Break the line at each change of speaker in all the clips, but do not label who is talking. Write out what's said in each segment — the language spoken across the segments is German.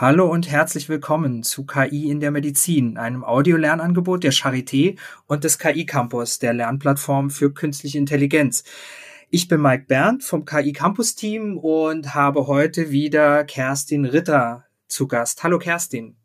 Hallo und herzlich willkommen zu KI in der Medizin, einem Audiolernangebot der Charité und des KI Campus, der Lernplattform für künstliche Intelligenz. Ich bin Mike Berndt vom KI Campus Team und habe heute wieder Kerstin Ritter zu Gast. Hallo Kerstin.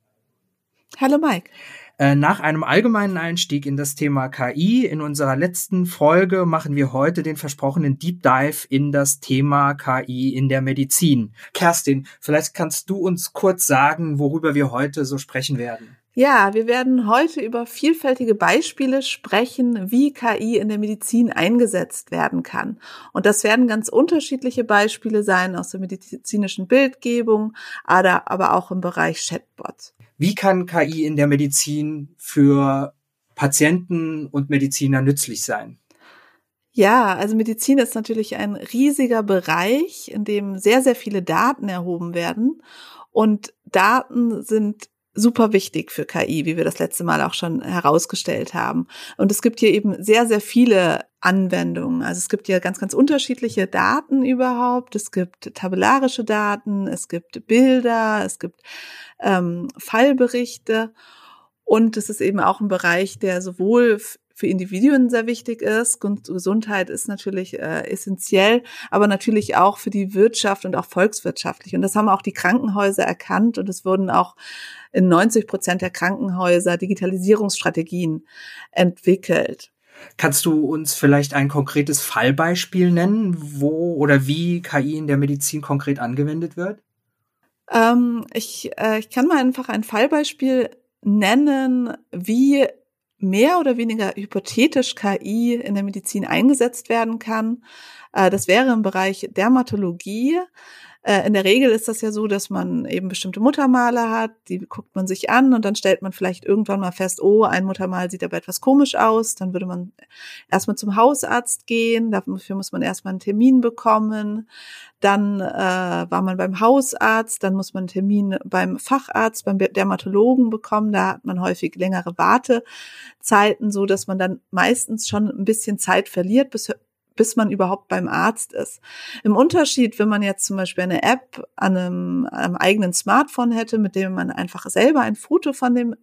Hallo Mike.
Äh, nach einem allgemeinen Einstieg in das Thema KI in unserer letzten Folge machen wir heute den versprochenen Deep Dive in das Thema KI in der Medizin. Kerstin, vielleicht kannst du uns kurz sagen, worüber wir heute so sprechen werden.
Ja, wir werden heute über vielfältige Beispiele sprechen, wie KI in der Medizin eingesetzt werden kann. Und das werden ganz unterschiedliche Beispiele sein aus der medizinischen Bildgebung, aber auch im Bereich Chatbots.
Wie kann KI in der Medizin für Patienten und Mediziner nützlich sein?
Ja, also Medizin ist natürlich ein riesiger Bereich, in dem sehr, sehr viele Daten erhoben werden. Und Daten sind super wichtig für KI, wie wir das letzte Mal auch schon herausgestellt haben. Und es gibt hier eben sehr, sehr viele Anwendungen. Also es gibt ja ganz, ganz unterschiedliche Daten überhaupt. Es gibt tabellarische Daten, es gibt Bilder, es gibt ähm, Fallberichte. Und es ist eben auch ein Bereich, der sowohl für Individuen sehr wichtig ist. Gesundheit ist natürlich äh, essentiell, aber natürlich auch für die Wirtschaft und auch volkswirtschaftlich. Und das haben auch die Krankenhäuser erkannt und es wurden auch in 90 Prozent der Krankenhäuser Digitalisierungsstrategien entwickelt.
Kannst du uns vielleicht ein konkretes Fallbeispiel nennen, wo oder wie KI in der Medizin konkret angewendet wird?
Ähm, ich, äh, ich kann mal einfach ein Fallbeispiel nennen, wie mehr oder weniger hypothetisch KI in der Medizin eingesetzt werden kann. Äh, das wäre im Bereich Dermatologie. Äh, in der Regel ist das ja so, dass man eben bestimmte Muttermale hat, die guckt man sich an und dann stellt man vielleicht irgendwann mal fest, oh, ein Muttermal sieht aber etwas komisch aus. Dann würde man erstmal zum Hausarzt gehen, dafür muss man erstmal einen Termin bekommen. Dann äh, war man beim Hausarzt, dann muss man einen Termin beim Facharzt, beim Dermatologen bekommen. Da hat man häufig längere Wartezeiten, so dass man dann meistens schon ein bisschen Zeit verliert, bis bis man überhaupt beim Arzt ist. Im Unterschied, wenn man jetzt zum Beispiel eine App an einem, einem eigenen Smartphone hätte, mit dem man einfach selber ein Foto von dem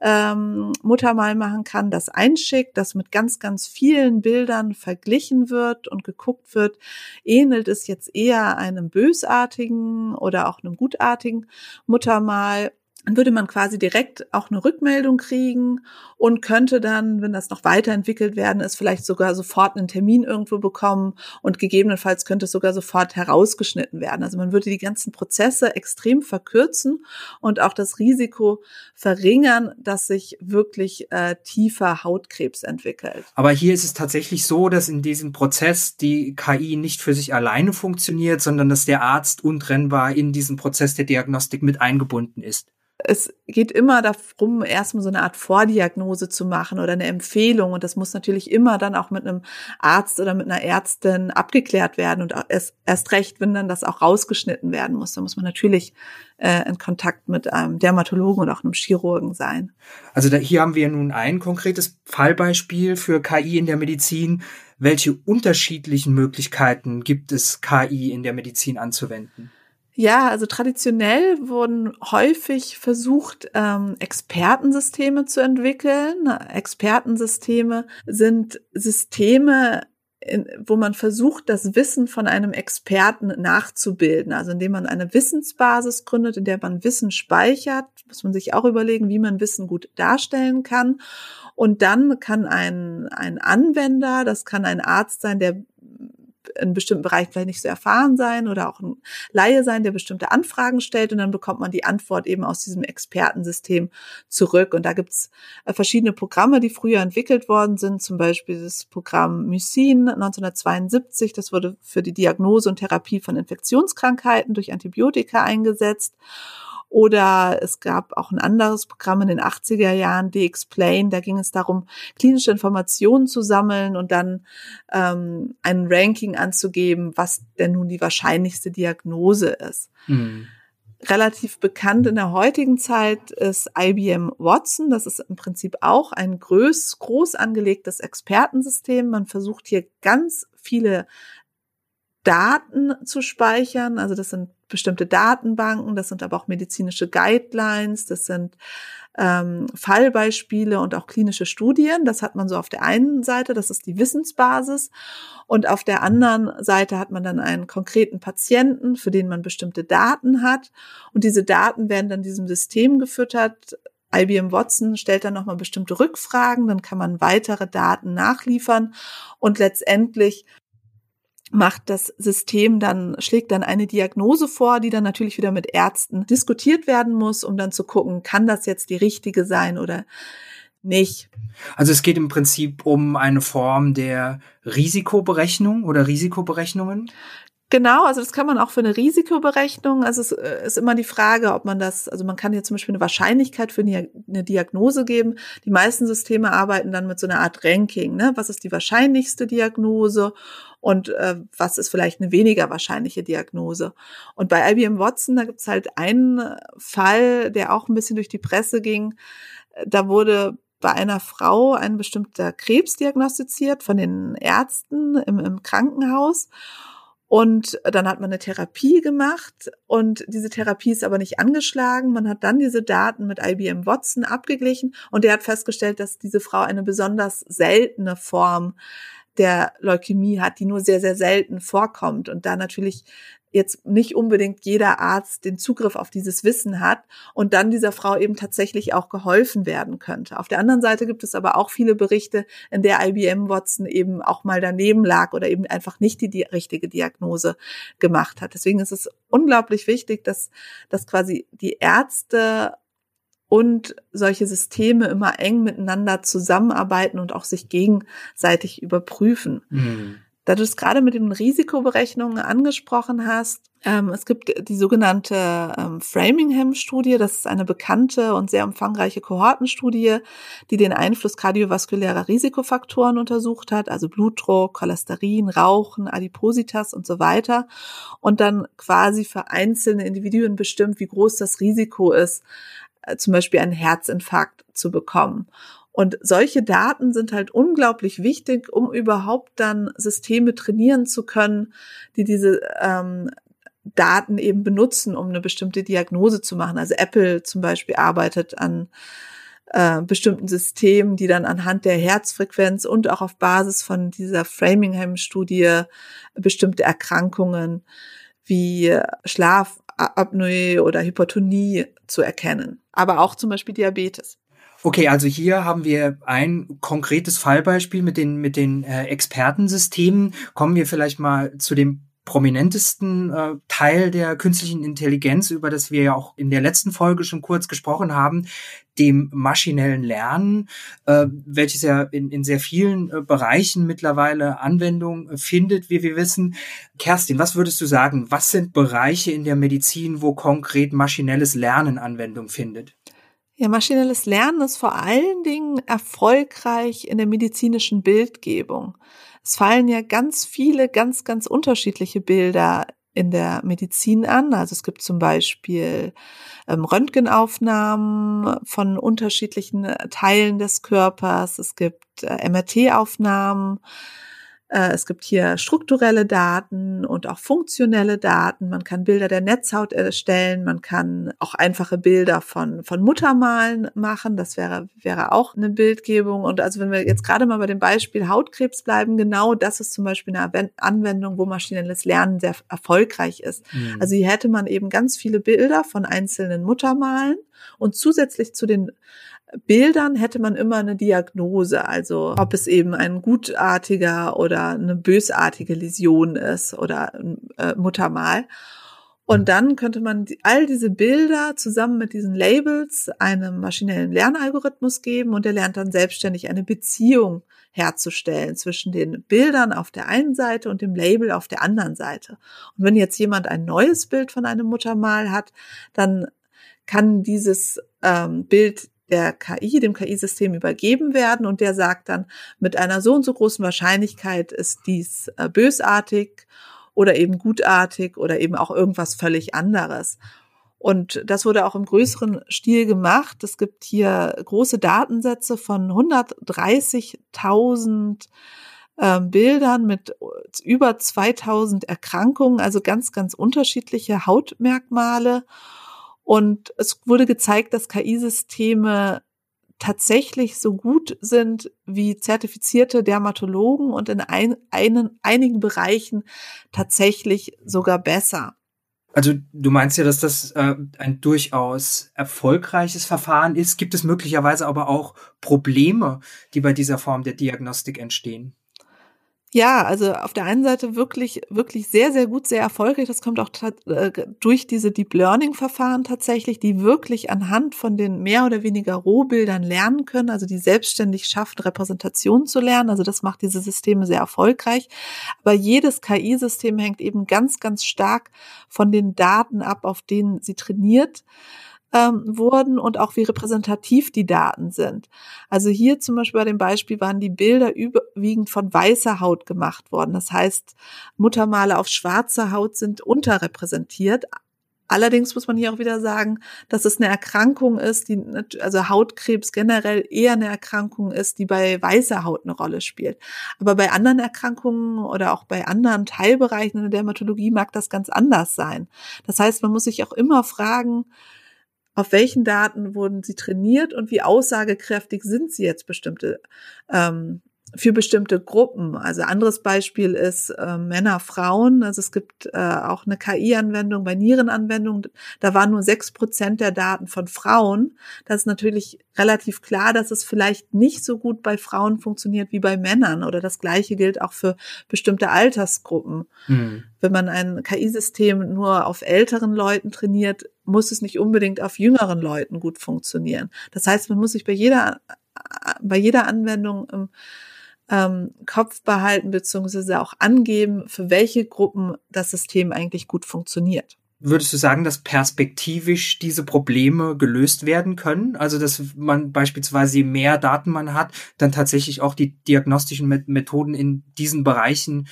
ähm, Muttermal machen kann, das einschickt, das mit ganz, ganz vielen Bildern verglichen wird und geguckt wird, ähnelt es jetzt eher einem bösartigen oder auch einem gutartigen Muttermal dann würde man quasi direkt auch eine Rückmeldung kriegen und könnte dann, wenn das noch weiterentwickelt werden ist, vielleicht sogar sofort einen Termin irgendwo bekommen und gegebenenfalls könnte es sogar sofort herausgeschnitten werden. Also man würde die ganzen Prozesse extrem verkürzen und auch das Risiko verringern, dass sich wirklich äh, tiefer Hautkrebs entwickelt.
Aber hier ist es tatsächlich so, dass in diesem Prozess die KI nicht für sich alleine funktioniert, sondern dass der Arzt untrennbar in diesen Prozess der Diagnostik mit eingebunden ist
es geht immer darum, erstmal so eine Art Vordiagnose zu machen oder eine Empfehlung. Und das muss natürlich immer dann auch mit einem Arzt oder mit einer Ärztin abgeklärt werden. Und erst, recht, wenn dann das auch rausgeschnitten werden muss, dann muss man natürlich äh, in Kontakt mit einem Dermatologen und auch einem Chirurgen sein.
Also da, hier haben wir nun ein konkretes Fallbeispiel für KI in der Medizin. Welche unterschiedlichen Möglichkeiten gibt es, KI in der Medizin anzuwenden?
Ja, also traditionell wurden häufig versucht, ähm, Expertensysteme zu entwickeln. Expertensysteme sind Systeme, in, wo man versucht, das Wissen von einem Experten nachzubilden. Also indem man eine Wissensbasis gründet, in der man Wissen speichert, muss man sich auch überlegen, wie man Wissen gut darstellen kann. Und dann kann ein, ein Anwender, das kann ein Arzt sein, der in bestimmten Bereichen vielleicht nicht so erfahren sein oder auch ein Laie sein, der bestimmte Anfragen stellt und dann bekommt man die Antwort eben aus diesem Expertensystem zurück. Und da gibt's äh, verschiedene Programme, die früher entwickelt worden sind, zum Beispiel das Programm Mycin 1972, das wurde für die Diagnose und Therapie von Infektionskrankheiten durch Antibiotika eingesetzt. Oder es gab auch ein anderes Programm in den 80er Jahren, D-Explain, da ging es darum, klinische Informationen zu sammeln und dann ähm, ein Ranking anzugeben, was denn nun die wahrscheinlichste Diagnose ist. Mhm. Relativ bekannt in der heutigen Zeit ist IBM Watson. Das ist im Prinzip auch ein groß, groß angelegtes Expertensystem. Man versucht hier ganz viele Daten zu speichern. Also das sind bestimmte Datenbanken, das sind aber auch medizinische Guidelines, das sind ähm, Fallbeispiele und auch klinische Studien. Das hat man so auf der einen Seite, das ist die Wissensbasis. Und auf der anderen Seite hat man dann einen konkreten Patienten, für den man bestimmte Daten hat. Und diese Daten werden dann diesem System gefüttert. IBM Watson stellt dann nochmal bestimmte Rückfragen, dann kann man weitere Daten nachliefern und letztendlich macht das System dann, schlägt dann eine Diagnose vor, die dann natürlich wieder mit Ärzten diskutiert werden muss, um dann zu gucken, kann das jetzt die richtige sein oder nicht.
Also es geht im Prinzip um eine Form der Risikoberechnung oder Risikoberechnungen?
Genau, also das kann man auch für eine Risikoberechnung. Also es äh, ist immer die Frage, ob man das, also man kann hier zum Beispiel eine Wahrscheinlichkeit für eine Diagnose geben. Die meisten Systeme arbeiten dann mit so einer Art Ranking. Ne? Was ist die wahrscheinlichste Diagnose und äh, was ist vielleicht eine weniger wahrscheinliche Diagnose? Und bei IBM Watson, da gibt's halt einen Fall, der auch ein bisschen durch die Presse ging. Da wurde bei einer Frau ein bestimmter Krebs diagnostiziert von den Ärzten im, im Krankenhaus. Und dann hat man eine Therapie gemacht. Und diese Therapie ist aber nicht angeschlagen. Man hat dann diese Daten mit IBM Watson abgeglichen. Und der hat festgestellt, dass diese Frau eine besonders seltene Form der Leukämie hat, die nur sehr, sehr selten vorkommt. Und da natürlich jetzt nicht unbedingt jeder Arzt den Zugriff auf dieses Wissen hat und dann dieser Frau eben tatsächlich auch geholfen werden könnte. Auf der anderen Seite gibt es aber auch viele Berichte, in der IBM Watson eben auch mal daneben lag oder eben einfach nicht die, die richtige Diagnose gemacht hat. Deswegen ist es unglaublich wichtig, dass, dass quasi die Ärzte und solche Systeme immer eng miteinander zusammenarbeiten und auch sich gegenseitig überprüfen. Mhm. Da du es gerade mit den Risikoberechnungen angesprochen hast, ähm, es gibt die sogenannte ähm, Framingham-Studie. Das ist eine bekannte und sehr umfangreiche Kohortenstudie, die den Einfluss kardiovaskulärer Risikofaktoren untersucht hat, also Blutdruck, Cholesterin, Rauchen, Adipositas und so weiter. Und dann quasi für einzelne Individuen bestimmt, wie groß das Risiko ist, äh, zum Beispiel einen Herzinfarkt zu bekommen. Und solche Daten sind halt unglaublich wichtig, um überhaupt dann Systeme trainieren zu können, die diese ähm, Daten eben benutzen, um eine bestimmte Diagnose zu machen. Also Apple zum Beispiel arbeitet an äh, bestimmten Systemen, die dann anhand der Herzfrequenz und auch auf Basis von dieser Framingham-Studie bestimmte Erkrankungen wie Schlafapnoe oder Hypertonie zu erkennen. Aber auch zum Beispiel Diabetes.
Okay, also hier haben wir ein konkretes Fallbeispiel mit den, mit den äh, Expertensystemen. Kommen wir vielleicht mal zu dem prominentesten äh, Teil der künstlichen Intelligenz, über das wir ja auch in der letzten Folge schon kurz gesprochen haben, dem maschinellen Lernen, äh, welches ja in, in sehr vielen äh, Bereichen mittlerweile Anwendung äh, findet, wie wir wissen. Kerstin, was würdest du sagen? Was sind Bereiche in der Medizin, wo konkret maschinelles Lernen Anwendung findet?
Ja, maschinelles Lernen ist vor allen Dingen erfolgreich in der medizinischen Bildgebung. Es fallen ja ganz viele, ganz, ganz unterschiedliche Bilder in der Medizin an. Also es gibt zum Beispiel ähm, Röntgenaufnahmen von unterschiedlichen Teilen des Körpers. Es gibt äh, MRT-Aufnahmen. Äh, es gibt hier strukturelle Daten und auch funktionelle Daten. Man kann Bilder der Netzhaut erstellen. Man kann auch einfache Bilder von, von Muttermalen machen. Das wäre, wäre auch eine Bildgebung. Und also wenn wir jetzt gerade mal bei dem Beispiel Hautkrebs bleiben, genau das ist zum Beispiel eine Anwendung, wo maschinelles Lernen sehr erfolgreich ist. Mhm. Also hier hätte man eben ganz viele Bilder von einzelnen Muttermalen und zusätzlich zu den Bildern hätte man immer eine Diagnose, also ob es eben ein gutartiger oder eine bösartige Läsion ist oder äh, Muttermal. Und dann könnte man all diese Bilder zusammen mit diesen Labels einem maschinellen Lernalgorithmus geben und der lernt dann selbstständig eine Beziehung herzustellen zwischen den Bildern auf der einen Seite und dem Label auf der anderen Seite. Und wenn jetzt jemand ein neues Bild von einem Muttermal hat, dann kann dieses ähm, Bild der KI, dem KI-System übergeben werden und der sagt dann, mit einer so und so großen Wahrscheinlichkeit ist dies äh, bösartig oder eben gutartig oder eben auch irgendwas völlig anderes. Und das wurde auch im größeren Stil gemacht. Es gibt hier große Datensätze von 130.000 äh, Bildern mit über 2000 Erkrankungen, also ganz, ganz unterschiedliche Hautmerkmale. Und es wurde gezeigt, dass KI-Systeme tatsächlich so gut sind wie zertifizierte Dermatologen und in ein, einen, einigen Bereichen tatsächlich sogar besser.
Also du meinst ja, dass das äh, ein durchaus erfolgreiches Verfahren ist. Gibt es möglicherweise aber auch Probleme, die bei dieser Form der Diagnostik entstehen?
Ja, also auf der einen Seite wirklich, wirklich sehr, sehr gut, sehr erfolgreich. Das kommt auch äh, durch diese Deep Learning Verfahren tatsächlich, die wirklich anhand von den mehr oder weniger Rohbildern lernen können, also die selbstständig schaffen, Repräsentation zu lernen. Also das macht diese Systeme sehr erfolgreich. Aber jedes KI-System hängt eben ganz, ganz stark von den Daten ab, auf denen sie trainiert ähm, wurden und auch wie repräsentativ die Daten sind. Also hier zum Beispiel bei dem Beispiel waren die Bilder überwiegend von weißer Haut gemacht worden. Das heißt, Muttermale auf schwarzer Haut sind unterrepräsentiert, Allerdings muss man hier auch wieder sagen, dass es eine Erkrankung ist, die, also Hautkrebs generell eher eine Erkrankung ist, die bei weißer Haut eine Rolle spielt. Aber bei anderen Erkrankungen oder auch bei anderen Teilbereichen in der Dermatologie mag das ganz anders sein. Das heißt, man muss sich auch immer fragen, auf welchen Daten wurden sie trainiert und wie aussagekräftig sind sie jetzt bestimmte ähm, für bestimmte Gruppen. Also anderes Beispiel ist äh, Männer, Frauen. Also es gibt äh, auch eine KI-Anwendung bei Nierenanwendungen. Da waren nur sechs Prozent der Daten von Frauen. Das ist natürlich relativ klar, dass es vielleicht nicht so gut bei Frauen funktioniert wie bei Männern. Oder das Gleiche gilt auch für bestimmte Altersgruppen. Mhm. Wenn man ein KI-System nur auf älteren Leuten trainiert, muss es nicht unbedingt auf jüngeren Leuten gut funktionieren. Das heißt, man muss sich bei jeder bei jeder Anwendung ähm, ähm, Kopf behalten beziehungsweise auch angeben, für welche Gruppen das System eigentlich gut funktioniert.
Würdest du sagen, dass perspektivisch diese Probleme gelöst werden können? Also, dass man beispielsweise je mehr Daten man hat, dann tatsächlich auch die diagnostischen Methoden in diesen Bereichen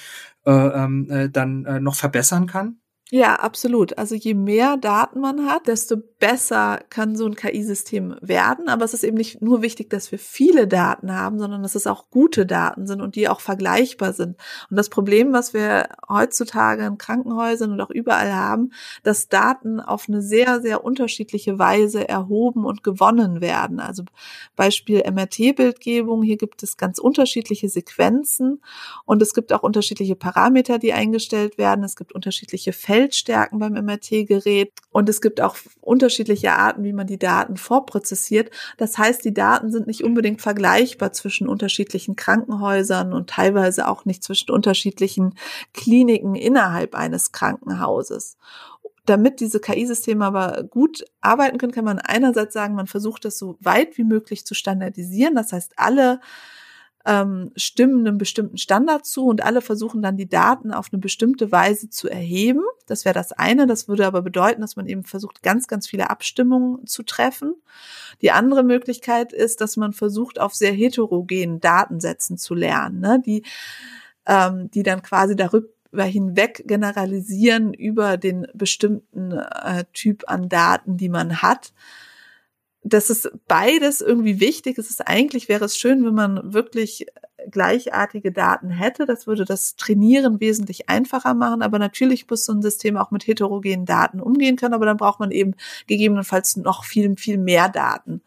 äh, ähm, äh, dann äh, noch verbessern kann?
Ja, absolut. Also je mehr Daten man hat, desto besser kann so ein KI-System werden. Aber es ist eben nicht nur wichtig, dass wir viele Daten haben, sondern dass es auch gute Daten sind und die auch vergleichbar sind. Und das Problem, was wir heutzutage in Krankenhäusern und auch überall haben, dass Daten auf eine sehr, sehr unterschiedliche Weise erhoben und gewonnen werden. Also Beispiel MRT-Bildgebung. Hier gibt es ganz unterschiedliche Sequenzen und es gibt auch unterschiedliche Parameter, die eingestellt werden. Es gibt unterschiedliche Felder Feldstärken beim MRT-Gerät und es gibt auch unterschiedliche Arten, wie man die Daten vorprozessiert. Das heißt, die Daten sind nicht unbedingt vergleichbar zwischen unterschiedlichen Krankenhäusern und teilweise auch nicht zwischen unterschiedlichen Kliniken innerhalb eines Krankenhauses damit diese KI-Systeme aber gut arbeiten können, kann man einerseits sagen, man versucht das so weit wie möglich zu standardisieren. Das heißt, alle ähm, stimmen einem bestimmten Standard zu und alle versuchen dann die Daten auf eine bestimmte Weise zu erheben. Das wäre das eine. Das würde aber bedeuten, dass man eben versucht, ganz, ganz viele Abstimmungen zu treffen. Die andere Möglichkeit ist, dass man versucht, auf sehr heterogenen Datensätzen zu lernen, ne? die, ähm, die dann quasi darüber hinweg generalisieren über den bestimmten äh, Typ an Daten, die man hat das ist beides irgendwie wichtig. Es ist eigentlich wäre es schön, wenn man wirklich gleichartige Daten hätte. Das würde das Trainieren wesentlich einfacher machen. Aber natürlich muss so ein System auch mit heterogenen Daten umgehen können. Aber dann braucht man eben gegebenenfalls noch viel, viel mehr Daten,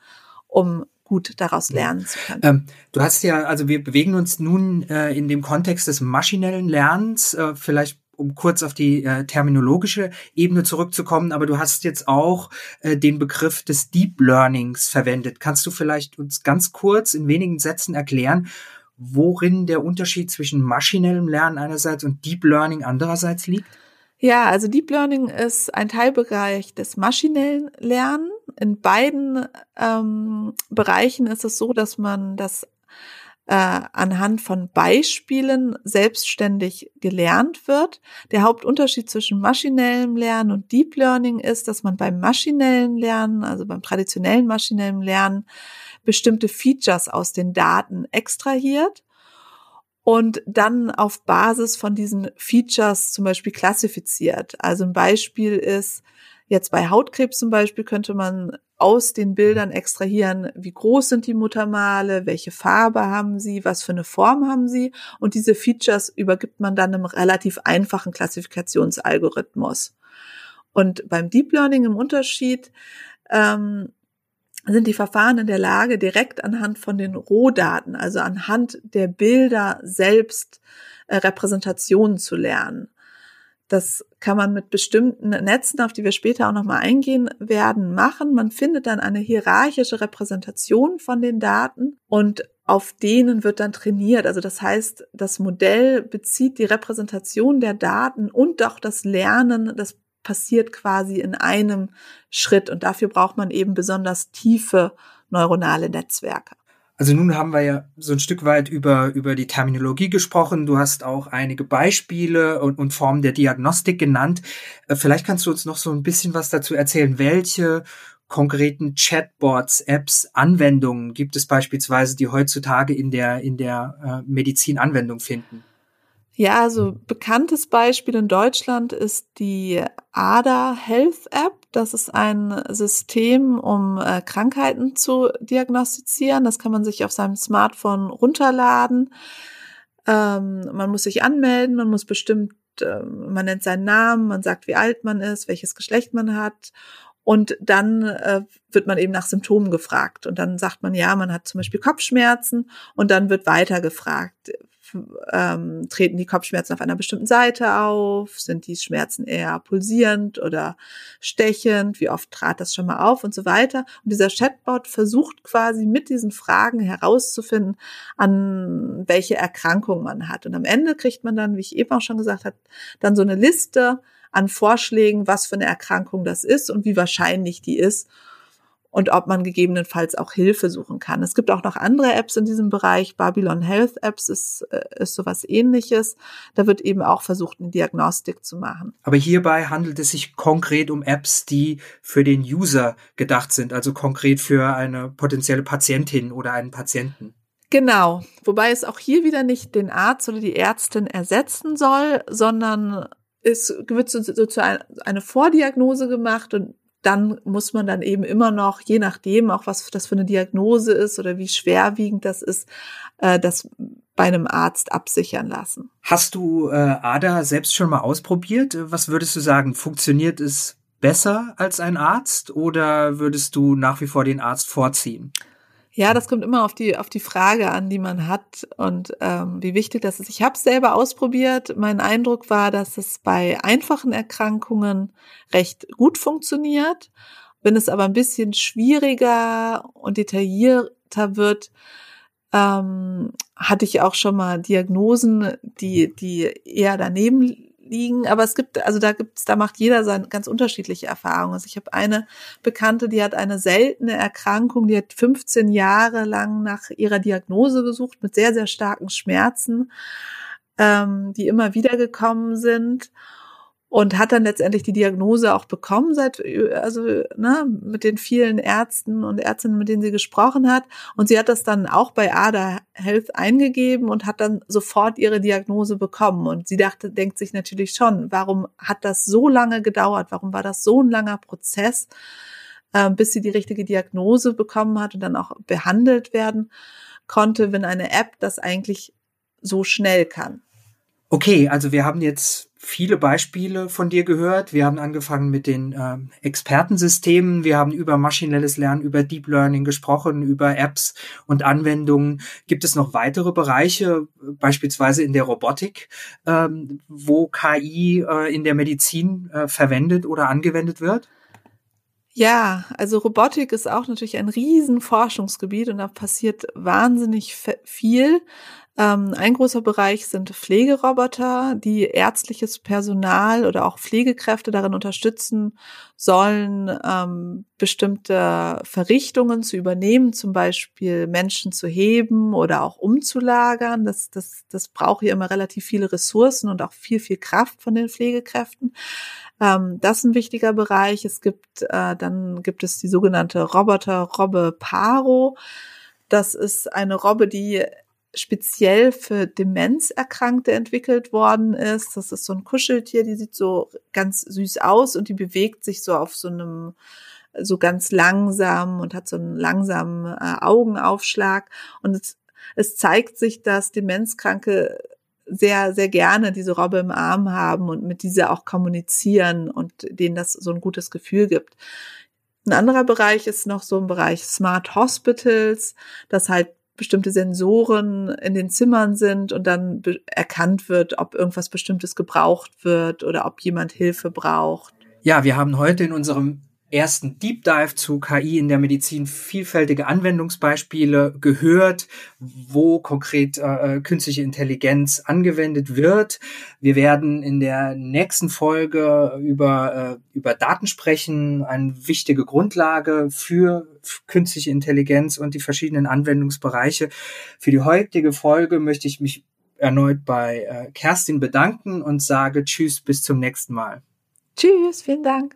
um gut daraus lernen zu können.
Ähm, du hast ja, also wir bewegen uns nun äh, in dem Kontext des maschinellen Lernens. Äh, vielleicht um kurz auf die äh, terminologische Ebene zurückzukommen, aber du hast jetzt auch äh, den Begriff des Deep Learnings verwendet. Kannst du vielleicht uns ganz kurz in wenigen Sätzen erklären, worin der Unterschied zwischen maschinellem Lernen einerseits und Deep Learning andererseits liegt?
Ja, also Deep Learning ist ein Teilbereich des maschinellen Lernen. In beiden ähm, Bereichen ist es so, dass man das äh, anhand von Beispielen selbstständig gelernt wird. Der Hauptunterschied zwischen maschinellem Lernen und Deep Learning ist, dass man beim maschinellen Lernen, also beim traditionellen maschinellen Lernen, bestimmte Features aus den Daten extrahiert und dann auf Basis von diesen Features zum Beispiel klassifiziert. Also ein Beispiel ist, jetzt bei Hautkrebs zum Beispiel könnte man aus den Bildern extrahieren, wie groß sind die Muttermale, welche Farbe haben sie, was für eine Form haben sie. Und diese Features übergibt man dann einem relativ einfachen Klassifikationsalgorithmus. Und beim Deep Learning im Unterschied ähm, sind die Verfahren in der Lage, direkt anhand von den Rohdaten, also anhand der Bilder selbst äh, Repräsentationen zu lernen. Das kann man mit bestimmten Netzen, auf die wir später auch nochmal eingehen werden, machen. Man findet dann eine hierarchische Repräsentation von den Daten und auf denen wird dann trainiert. Also das heißt, das Modell bezieht die Repräsentation der Daten und auch das Lernen, das passiert quasi in einem Schritt. Und dafür braucht man eben besonders tiefe neuronale Netzwerke.
Also nun haben wir ja so ein Stück weit über, über die Terminologie gesprochen. Du hast auch einige Beispiele und, und Formen der Diagnostik genannt. Äh, vielleicht kannst du uns noch so ein bisschen was dazu erzählen. Welche konkreten Chatbots, Apps, Anwendungen gibt es beispielsweise, die heutzutage in der, in der äh, Medizin Anwendung finden?
Ja, also bekanntes Beispiel in Deutschland ist die ADA Health App. Das ist ein System, um äh, Krankheiten zu diagnostizieren. Das kann man sich auf seinem Smartphone runterladen. Ähm, man muss sich anmelden, man muss bestimmt, äh, man nennt seinen Namen, man sagt, wie alt man ist, welches Geschlecht man hat. Und dann äh, wird man eben nach Symptomen gefragt. Und dann sagt man, ja, man hat zum Beispiel Kopfschmerzen. Und dann wird weiter gefragt, ähm, treten die Kopfschmerzen auf einer bestimmten Seite auf? Sind die Schmerzen eher pulsierend oder stechend? Wie oft trat das schon mal auf und so weiter? Und dieser Chatbot versucht quasi mit diesen Fragen herauszufinden, an welche Erkrankung man hat. Und am Ende kriegt man dann, wie ich eben auch schon gesagt habe, dann so eine Liste an Vorschlägen, was für eine Erkrankung das ist und wie wahrscheinlich die ist und ob man gegebenenfalls auch Hilfe suchen kann. Es gibt auch noch andere Apps in diesem Bereich. Babylon Health Apps ist, äh, ist sowas ähnliches. Da wird eben auch versucht, eine Diagnostik zu machen.
Aber hierbei handelt es sich konkret um Apps, die für den User gedacht sind, also konkret für eine potenzielle Patientin oder einen Patienten.
Genau, wobei es auch hier wieder nicht den Arzt oder die Ärztin ersetzen soll, sondern es wird so, so zu eine Vordiagnose gemacht und dann muss man dann eben immer noch, je nachdem auch was das für eine Diagnose ist oder wie schwerwiegend das ist, äh, das bei einem Arzt absichern lassen.
Hast du äh, ADA selbst schon mal ausprobiert? Was würdest du sagen? Funktioniert es besser als ein Arzt oder würdest du nach wie vor den Arzt vorziehen?
Ja, das kommt immer auf die, auf die Frage an, die man hat und ähm, wie wichtig das ist. Ich habe es selber ausprobiert. Mein Eindruck war, dass es bei einfachen Erkrankungen recht gut funktioniert. Wenn es aber ein bisschen schwieriger und detaillierter wird, ähm, hatte ich auch schon mal Diagnosen, die, die eher daneben liegen, aber es gibt, also da gibt's, da macht jeder seine ganz unterschiedliche Erfahrungen. Also ich habe eine Bekannte, die hat eine seltene Erkrankung, die hat 15 Jahre lang nach ihrer Diagnose gesucht mit sehr, sehr starken Schmerzen, ähm, die immer wieder gekommen sind und hat dann letztendlich die Diagnose auch bekommen seit also ne, mit den vielen Ärzten und Ärztinnen, mit denen sie gesprochen hat und sie hat das dann auch bei Ada Health eingegeben und hat dann sofort ihre Diagnose bekommen und sie dachte denkt sich natürlich schon, warum hat das so lange gedauert? Warum war das so ein langer Prozess, äh, bis sie die richtige Diagnose bekommen hat und dann auch behandelt werden konnte, wenn eine App das eigentlich so schnell kann?
Okay, also wir haben jetzt viele Beispiele von dir gehört. Wir haben angefangen mit den äh, Expertensystemen. Wir haben über maschinelles Lernen, über Deep Learning gesprochen, über Apps und Anwendungen. Gibt es noch weitere Bereiche, beispielsweise in der Robotik, ähm, wo KI äh, in der Medizin äh, verwendet oder angewendet wird?
Ja, also Robotik ist auch natürlich ein Riesenforschungsgebiet und da passiert wahnsinnig viel. Ähm, ein großer Bereich sind Pflegeroboter, die ärztliches Personal oder auch Pflegekräfte darin unterstützen sollen, ähm, bestimmte Verrichtungen zu übernehmen, zum Beispiel Menschen zu heben oder auch umzulagern. Das, das, das braucht ja immer relativ viele Ressourcen und auch viel, viel Kraft von den Pflegekräften. Ähm, das ist ein wichtiger Bereich. Es gibt, äh, dann gibt es die sogenannte Roboter-Robbe Paro. Das ist eine Robbe, die speziell für Demenzerkrankte entwickelt worden ist. Das ist so ein Kuscheltier, die sieht so ganz süß aus und die bewegt sich so auf so einem so ganz langsam und hat so einen langsamen äh, Augenaufschlag. Und es, es zeigt sich, dass Demenzkranke sehr, sehr gerne diese Robbe im Arm haben und mit dieser auch kommunizieren und denen das so ein gutes Gefühl gibt. Ein anderer Bereich ist noch so ein Bereich Smart Hospitals, dass halt bestimmte Sensoren in den Zimmern sind und dann erkannt wird, ob irgendwas Bestimmtes gebraucht wird oder ob jemand Hilfe braucht.
Ja, wir haben heute in unserem ersten Deep Dive zu KI in der Medizin vielfältige Anwendungsbeispiele gehört, wo konkret äh, äh, künstliche Intelligenz angewendet wird. Wir werden in der nächsten Folge über, äh, über Daten sprechen, eine wichtige Grundlage für künstliche Intelligenz und die verschiedenen Anwendungsbereiche. Für die heutige Folge möchte ich mich erneut bei äh, Kerstin bedanken und sage Tschüss, bis zum nächsten Mal.
Tschüss, vielen Dank.